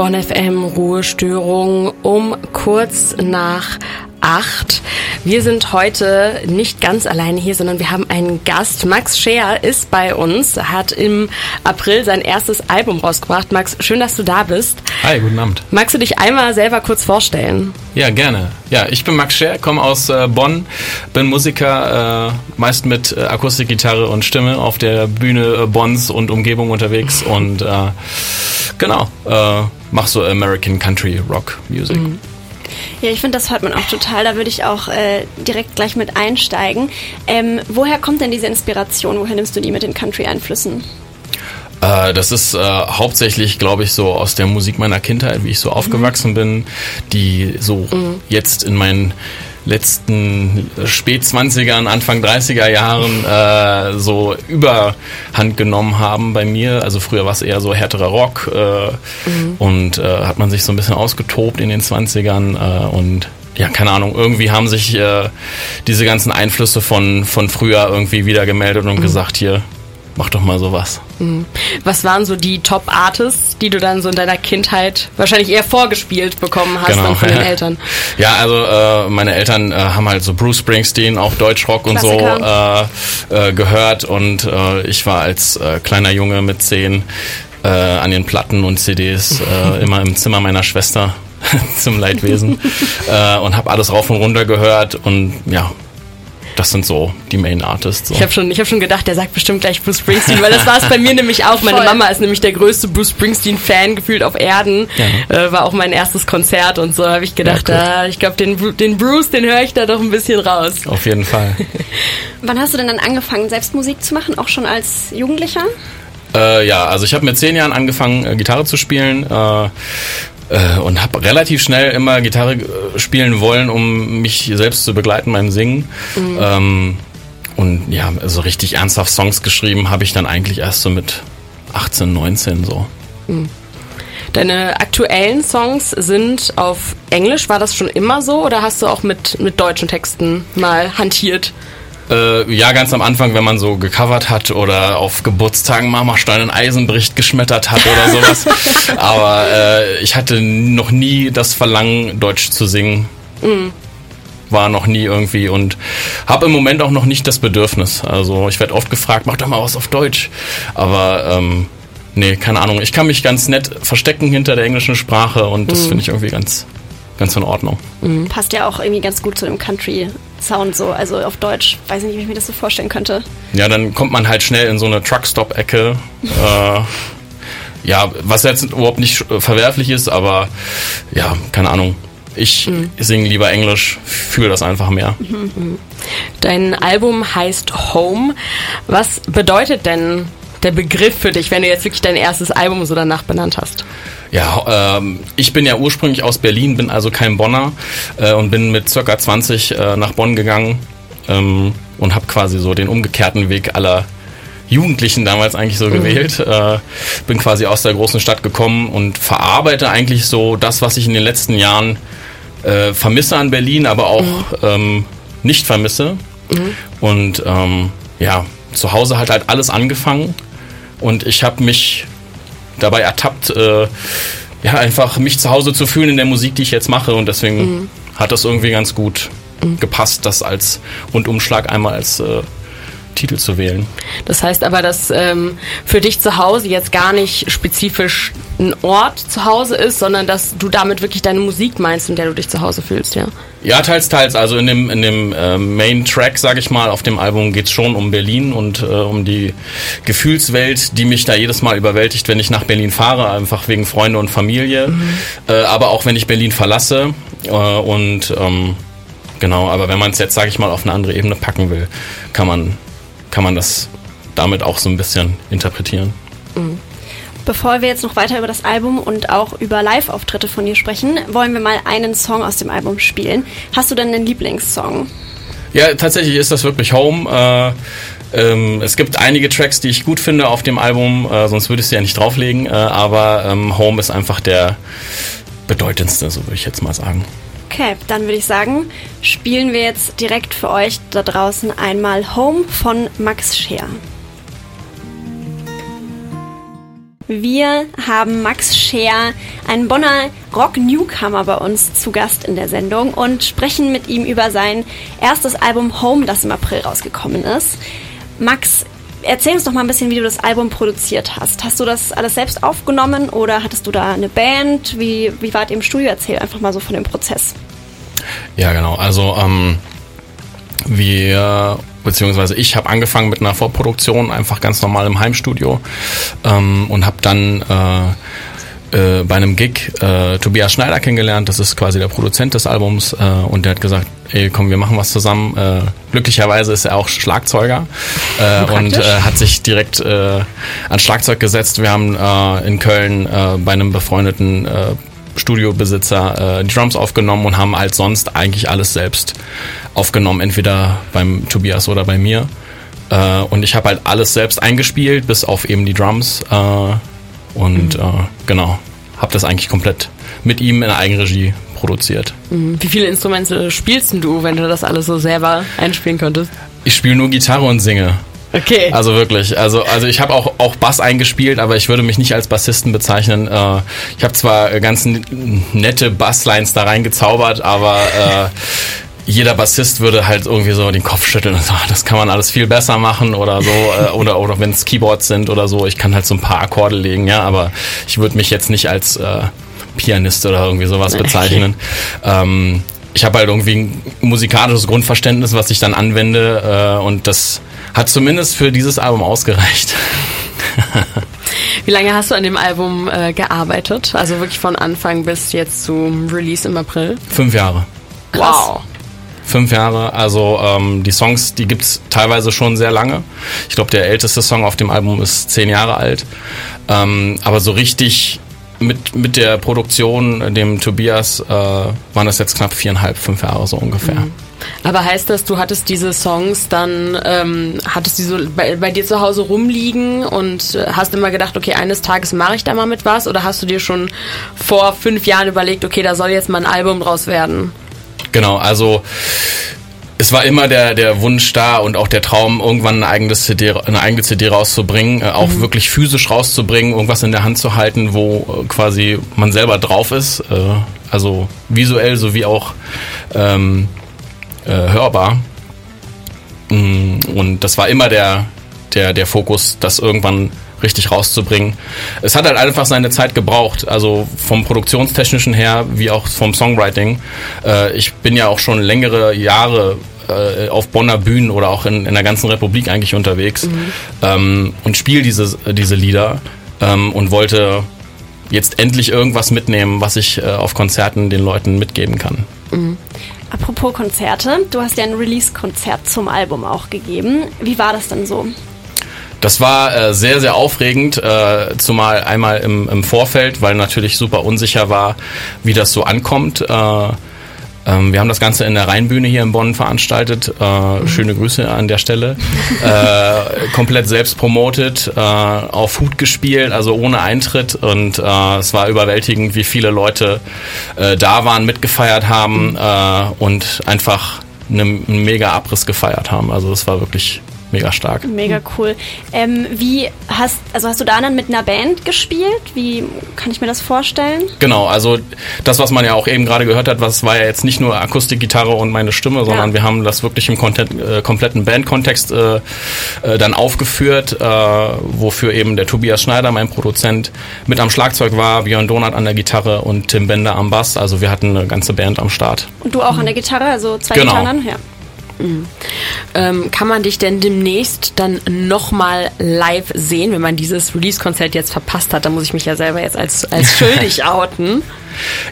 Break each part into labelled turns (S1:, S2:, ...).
S1: Bonn FM Ruhestörung um kurz nach acht. Wir sind heute nicht ganz alleine hier, sondern wir haben einen Gast. Max Scheer ist bei uns, hat im April sein erstes Album rausgebracht. Max, schön, dass du da bist.
S2: Hi, guten Abend.
S1: Magst du dich einmal selber kurz vorstellen?
S2: Ja, gerne. Ja, ich bin Max Scher, komme aus äh, Bonn, bin Musiker, äh, meist mit äh, Akustikgitarre und Stimme auf der Bühne Bonns und Umgebung unterwegs und genau, äh, mach so American Country Rock Music. Mhm.
S3: Ja, ich finde, das hört man auch total. Da würde ich auch äh, direkt gleich mit einsteigen. Ähm, woher kommt denn diese Inspiration? Woher nimmst du die mit den Country-Einflüssen?
S2: Äh, das ist äh, hauptsächlich, glaube ich, so aus der Musik meiner Kindheit, wie ich so aufgewachsen mhm. bin, die so mhm. jetzt in meinen letzten Spätzwanzigern, Anfang 30er Jahren äh, so Überhand genommen haben bei mir. Also früher war es eher so härterer Rock äh, mhm. und äh, hat man sich so ein bisschen ausgetobt in den 20ern äh, und ja, keine Ahnung, irgendwie haben sich äh, diese ganzen Einflüsse von, von früher irgendwie wieder gemeldet und mhm. gesagt, hier, mach doch mal sowas.
S1: Mhm. Was waren so die Top-Artists, die du dann so in deiner Kindheit wahrscheinlich eher vorgespielt bekommen hast genau. von den Eltern?
S2: Ja, also äh, meine Eltern äh, haben halt so Bruce Springsteen, auch Deutschrock und so äh, äh, gehört und äh, ich war als äh, kleiner Junge mit zehn an den Platten und CDs immer im Zimmer meiner Schwester zum Leidwesen und habe alles rauf und runter gehört und ja, das sind so die Main Artists. So.
S1: Ich habe schon, hab schon gedacht, der sagt bestimmt gleich Bruce Springsteen, weil das war es bei mir nämlich auch. Meine Voll. Mama ist nämlich der größte Bruce Springsteen-Fan gefühlt auf Erden. Ja. Äh, war auch mein erstes Konzert und so habe ich gedacht, ja, ah, ich glaube, den, den Bruce, den höre ich da doch ein bisschen raus.
S2: Auf jeden Fall.
S3: Wann hast du denn dann angefangen, selbst Musik zu machen, auch schon als Jugendlicher?
S2: Äh, ja, also ich habe mit zehn Jahren angefangen, äh, Gitarre zu spielen. Äh, äh, und habe relativ schnell immer Gitarre äh, spielen wollen, um mich selbst zu begleiten beim Singen. Mhm. Ähm, und ja, so richtig ernsthaft Songs geschrieben habe ich dann eigentlich erst so mit 18, 19 so. Mhm.
S1: Deine aktuellen Songs sind auf Englisch. War das schon immer so oder hast du auch mit, mit deutschen Texten mal hantiert?
S2: Äh, ja, ganz am Anfang, wenn man so gecovert hat oder auf Geburtstagen Mama Stein und Eisenbricht geschmettert hat oder sowas. Aber äh, ich hatte noch nie das Verlangen, Deutsch zu singen. Mhm. War noch nie irgendwie und habe im Moment auch noch nicht das Bedürfnis. Also ich werde oft gefragt, mach doch mal was auf Deutsch. Aber ähm, nee, keine Ahnung. Ich kann mich ganz nett verstecken hinter der englischen Sprache und das mhm. finde ich irgendwie ganz ganz in Ordnung.
S3: Mhm. Passt ja auch irgendwie ganz gut zu dem Country-Sound so. Also auf Deutsch, weiß nicht, wie ich mir das so vorstellen könnte.
S2: Ja, dann kommt man halt schnell in so eine Truckstop-Ecke. äh, ja, was jetzt überhaupt nicht verwerflich ist, aber ja, keine Ahnung. Ich mhm. singe lieber Englisch, fühle das einfach mehr. Mhm.
S1: Dein Album heißt Home. Was bedeutet denn der Begriff für dich, wenn du jetzt wirklich dein erstes Album so danach benannt hast?
S2: Ja, ähm, ich bin ja ursprünglich aus Berlin, bin also kein Bonner äh, und bin mit circa 20 äh, nach Bonn gegangen ähm, und habe quasi so den umgekehrten Weg aller Jugendlichen damals eigentlich so mhm. gewählt. Äh, bin quasi aus der großen Stadt gekommen und verarbeite eigentlich so das, was ich in den letzten Jahren äh, vermisse an Berlin, aber auch mhm. ähm, nicht vermisse. Mhm. Und ähm, ja, zu Hause hat halt alles angefangen und ich habe mich dabei ertappt, äh, ja, einfach mich zu Hause zu fühlen in der Musik, die ich jetzt mache. Und deswegen mhm. hat das irgendwie ganz gut mhm. gepasst, das als Rundumschlag einmal als äh, Titel zu wählen.
S1: Das heißt aber, dass ähm, für dich zu Hause jetzt gar nicht spezifisch ein Ort zu Hause ist, sondern dass du damit wirklich deine Musik meinst, in der du dich zu Hause fühlst, ja?
S2: Ja, teils, teils. Also in dem, in dem äh, Main-Track, sag ich mal, auf dem Album geht es schon um Berlin und äh, um die Gefühlswelt, die mich da jedes Mal überwältigt, wenn ich nach Berlin fahre, einfach wegen Freunde und Familie. Mhm. Äh, aber auch wenn ich Berlin verlasse. Äh, und ähm, genau, aber wenn man es jetzt, sag ich mal, auf eine andere Ebene packen will, kann man kann man das damit auch so ein bisschen interpretieren.
S3: Mhm. Bevor wir jetzt noch weiter über das Album und auch über Live-Auftritte von dir sprechen, wollen wir mal einen Song aus dem Album spielen. Hast du denn einen Lieblingssong?
S2: Ja, tatsächlich ist das wirklich Home. Äh, ähm, es gibt einige Tracks, die ich gut finde auf dem Album, äh, sonst würde ich sie ja nicht drauflegen. Äh, aber ähm, Home ist einfach der bedeutendste, so würde ich jetzt mal sagen.
S3: Okay, dann würde ich sagen, spielen wir jetzt direkt für euch da draußen einmal Home von Max Scheer. Wir haben Max Scher, einen Bonner Rock-Newcomer bei uns zu Gast in der Sendung und sprechen mit ihm über sein erstes Album Home, das im April rausgekommen ist. Max, erzähl uns doch mal ein bisschen, wie du das Album produziert hast. Hast du das alles selbst aufgenommen oder hattest du da eine Band? Wie, wie wart ihr im Studio? Erzähl einfach mal so von dem Prozess.
S2: Ja, genau. Also ähm, wir beziehungsweise ich habe angefangen mit einer Vorproduktion, einfach ganz normal im Heimstudio ähm, und habe dann äh, äh, bei einem Gig äh, Tobias Schneider kennengelernt, das ist quasi der Produzent des Albums äh, und der hat gesagt, ey komm, wir machen was zusammen. Äh, glücklicherweise ist er auch Schlagzeuger äh, und äh, hat sich direkt äh, ans Schlagzeug gesetzt. Wir haben äh, in Köln äh, bei einem befreundeten äh, Studiobesitzer äh, die Drums aufgenommen und haben als sonst eigentlich alles selbst aufgenommen, entweder beim Tobias oder bei mir. Äh, und ich habe halt alles selbst eingespielt, bis auf eben die Drums. Äh, und mhm. äh, genau, habe das eigentlich komplett mit ihm in Eigenregie produziert.
S1: Mhm. Wie viele Instrumente spielst du, wenn du das alles so selber einspielen könntest?
S2: Ich spiele nur Gitarre und singe.
S1: Okay.
S2: Also wirklich. Also, also ich habe auch, auch Bass eingespielt, aber ich würde mich nicht als Bassisten bezeichnen. Äh, ich habe zwar ganz nette Basslines da reingezaubert, aber äh, jeder Bassist würde halt irgendwie so den Kopf schütteln und sagen, das kann man alles viel besser machen oder so. Äh, oder oder wenn es Keyboards sind oder so. Ich kann halt so ein paar Akkorde legen, ja, aber ich würde mich jetzt nicht als äh, Pianist oder irgendwie sowas bezeichnen. Okay. Ähm, ich habe halt irgendwie ein musikalisches Grundverständnis, was ich dann anwende äh, und das hat zumindest für dieses Album ausgereicht.
S1: Wie lange hast du an dem Album äh, gearbeitet? Also wirklich von Anfang bis jetzt zum Release im April?
S2: Fünf Jahre.
S1: Wow.
S2: Fünf Jahre. Also ähm, die Songs, die gibt es teilweise schon sehr lange. Ich glaube, der älteste Song auf dem Album ist zehn Jahre alt. Ähm, aber so richtig mit, mit der Produktion, dem Tobias, äh, waren das jetzt knapp viereinhalb, fünf Jahre so ungefähr. Mhm.
S1: Aber heißt das, du hattest diese Songs dann, ähm, hattest die so bei, bei, dir zu Hause rumliegen und hast immer gedacht, okay, eines Tages mache ich da mal mit was? Oder hast du dir schon vor fünf Jahren überlegt, okay, da soll jetzt mal ein Album draus werden?
S2: Genau, also es war immer der, der Wunsch da und auch der Traum, irgendwann eine eigene CD, eine eigene CD rauszubringen, äh, auch mhm. wirklich physisch rauszubringen, irgendwas in der Hand zu halten, wo äh, quasi man selber drauf ist, äh, also visuell sowie auch ähm, äh, hörbar. Mm, und das war immer der, der, der Fokus, das irgendwann richtig rauszubringen. Es hat halt einfach seine Zeit gebraucht, also vom Produktionstechnischen her wie auch vom Songwriting. Äh, ich bin ja auch schon längere Jahre äh, auf Bonner Bühnen oder auch in, in der ganzen Republik eigentlich unterwegs mhm. ähm, und spiele diese, diese Lieder ähm, und wollte jetzt endlich irgendwas mitnehmen, was ich äh, auf Konzerten den Leuten mitgeben kann.
S3: Mhm. Apropos Konzerte, du hast ja ein Release-Konzert zum Album auch gegeben. Wie war das denn so?
S2: Das war äh, sehr, sehr aufregend, äh, zumal einmal im, im Vorfeld, weil natürlich super unsicher war, wie das so ankommt. Äh, ähm, wir haben das Ganze in der Rheinbühne hier in Bonn veranstaltet. Äh, schöne Grüße an der Stelle. äh, komplett selbst promotet, äh, auf Hut gespielt, also ohne Eintritt. Und äh, es war überwältigend, wie viele Leute äh, da waren, mitgefeiert haben äh, und einfach einen mega Abriss gefeiert haben. Also es war wirklich mega stark.
S3: Mega cool. Ähm, wie hast, also hast du da dann mit einer Band gespielt? Wie kann ich mir das vorstellen?
S2: Genau, also das, was man ja auch eben gerade gehört hat, was war ja jetzt nicht nur Akustikgitarre und meine Stimme, sondern ja. wir haben das wirklich im Content, äh, kompletten Bandkontext äh, äh, dann aufgeführt, äh, wofür eben der Tobias Schneider, mein Produzent, mit am Schlagzeug war, Björn Donat an der Gitarre und Tim Bender am Bass. Also wir hatten eine ganze Band am Start.
S3: Und du auch an der Gitarre, also zwei genau. Gitarren? Ja.
S1: Mhm. Ähm, kann man dich denn demnächst dann nochmal live sehen, wenn man dieses Release-Konzert jetzt verpasst hat? Da muss ich mich ja selber jetzt als, als schuldig outen.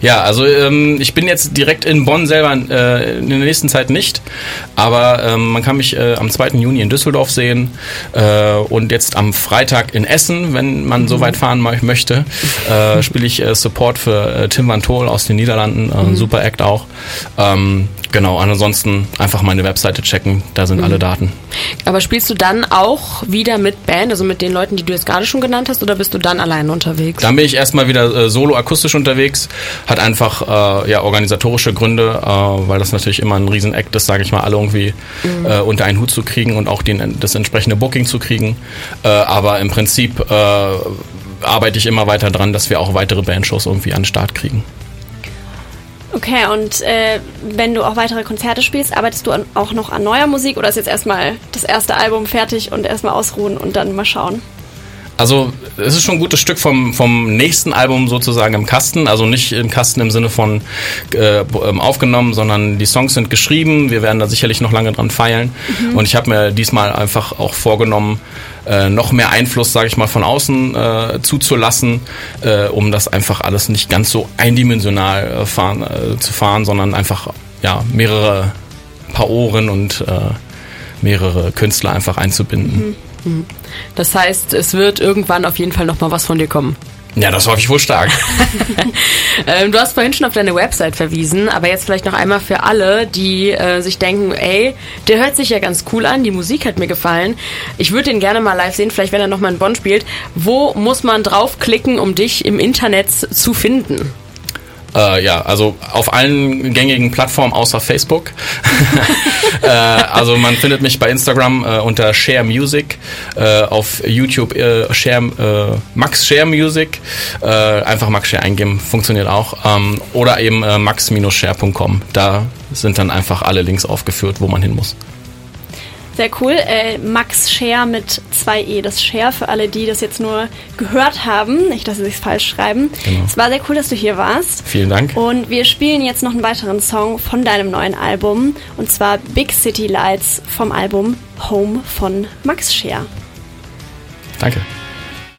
S2: Ja, also ähm, ich bin jetzt direkt in Bonn selber äh, in der nächsten Zeit nicht, aber ähm, man kann mich äh, am 2. Juni in Düsseldorf sehen äh, und jetzt am Freitag in Essen, wenn man mhm. so weit fahren möchte, äh, spiele ich äh, Support für äh, Tim Van Tol aus den Niederlanden, mhm. super Act auch. Ähm, genau, ansonsten einfach meine Webseite checken, da sind mhm. alle Daten.
S1: Aber spielst du dann auch wieder mit Band, also mit den Leuten, die du jetzt gerade schon genannt hast, oder bist du dann alleine unterwegs?
S2: Dann bin ich erstmal wieder äh, solo akustisch unterwegs hat einfach äh, ja, organisatorische Gründe, äh, weil das natürlich immer ein Riesen-Act ist, sage ich mal, alle irgendwie mhm. äh, unter einen Hut zu kriegen und auch den, das entsprechende Booking zu kriegen. Äh, aber im Prinzip äh, arbeite ich immer weiter dran, dass wir auch weitere Bandshows irgendwie an den Start kriegen.
S3: Okay, und äh, wenn du auch weitere Konzerte spielst, arbeitest du an, auch noch an neuer Musik oder ist jetzt erstmal das erste Album fertig und erstmal ausruhen und dann mal schauen?
S2: Also es ist schon ein gutes Stück vom, vom nächsten Album sozusagen im Kasten. Also nicht im Kasten im Sinne von äh, ähm, aufgenommen, sondern die Songs sind geschrieben. Wir werden da sicherlich noch lange dran feilen. Mhm. Und ich habe mir diesmal einfach auch vorgenommen, äh, noch mehr Einfluss, sage ich mal, von außen äh, zuzulassen, äh, um das einfach alles nicht ganz so eindimensional äh, fahren, äh, zu fahren, sondern einfach ja mehrere paar Ohren und äh, mehrere Künstler einfach einzubinden.
S1: Mhm. Das heißt, es wird irgendwann auf jeden Fall noch mal was von dir kommen.
S2: Ja, das hoffe ich wohl stark.
S1: ähm, du hast vorhin schon auf deine Website verwiesen, aber jetzt vielleicht noch einmal für alle, die äh, sich denken, ey, der hört sich ja ganz cool an, die Musik hat mir gefallen. Ich würde den gerne mal live sehen, vielleicht wenn er noch mal in Bonn spielt. Wo muss man draufklicken, um dich im Internet zu finden?
S2: Äh, ja, also auf allen gängigen Plattformen außer Facebook. äh, also man findet mich bei Instagram äh, unter Share Music, äh, auf YouTube äh, Share, äh, Max Share Music, einfach Max Share eingeben, funktioniert auch. Ähm, oder eben max-share.com. Da sind dann einfach alle Links aufgeführt, wo man hin muss.
S3: Sehr cool. Äh, Max Share mit 2e, das Share für alle, die das jetzt nur gehört haben. Nicht, dass sie sich falsch schreiben. Genau. Es war sehr cool, dass du hier warst.
S2: Vielen Dank.
S3: Und wir spielen jetzt noch einen weiteren Song von deinem neuen Album. Und zwar Big City Lights vom Album Home von Max Share.
S2: Danke.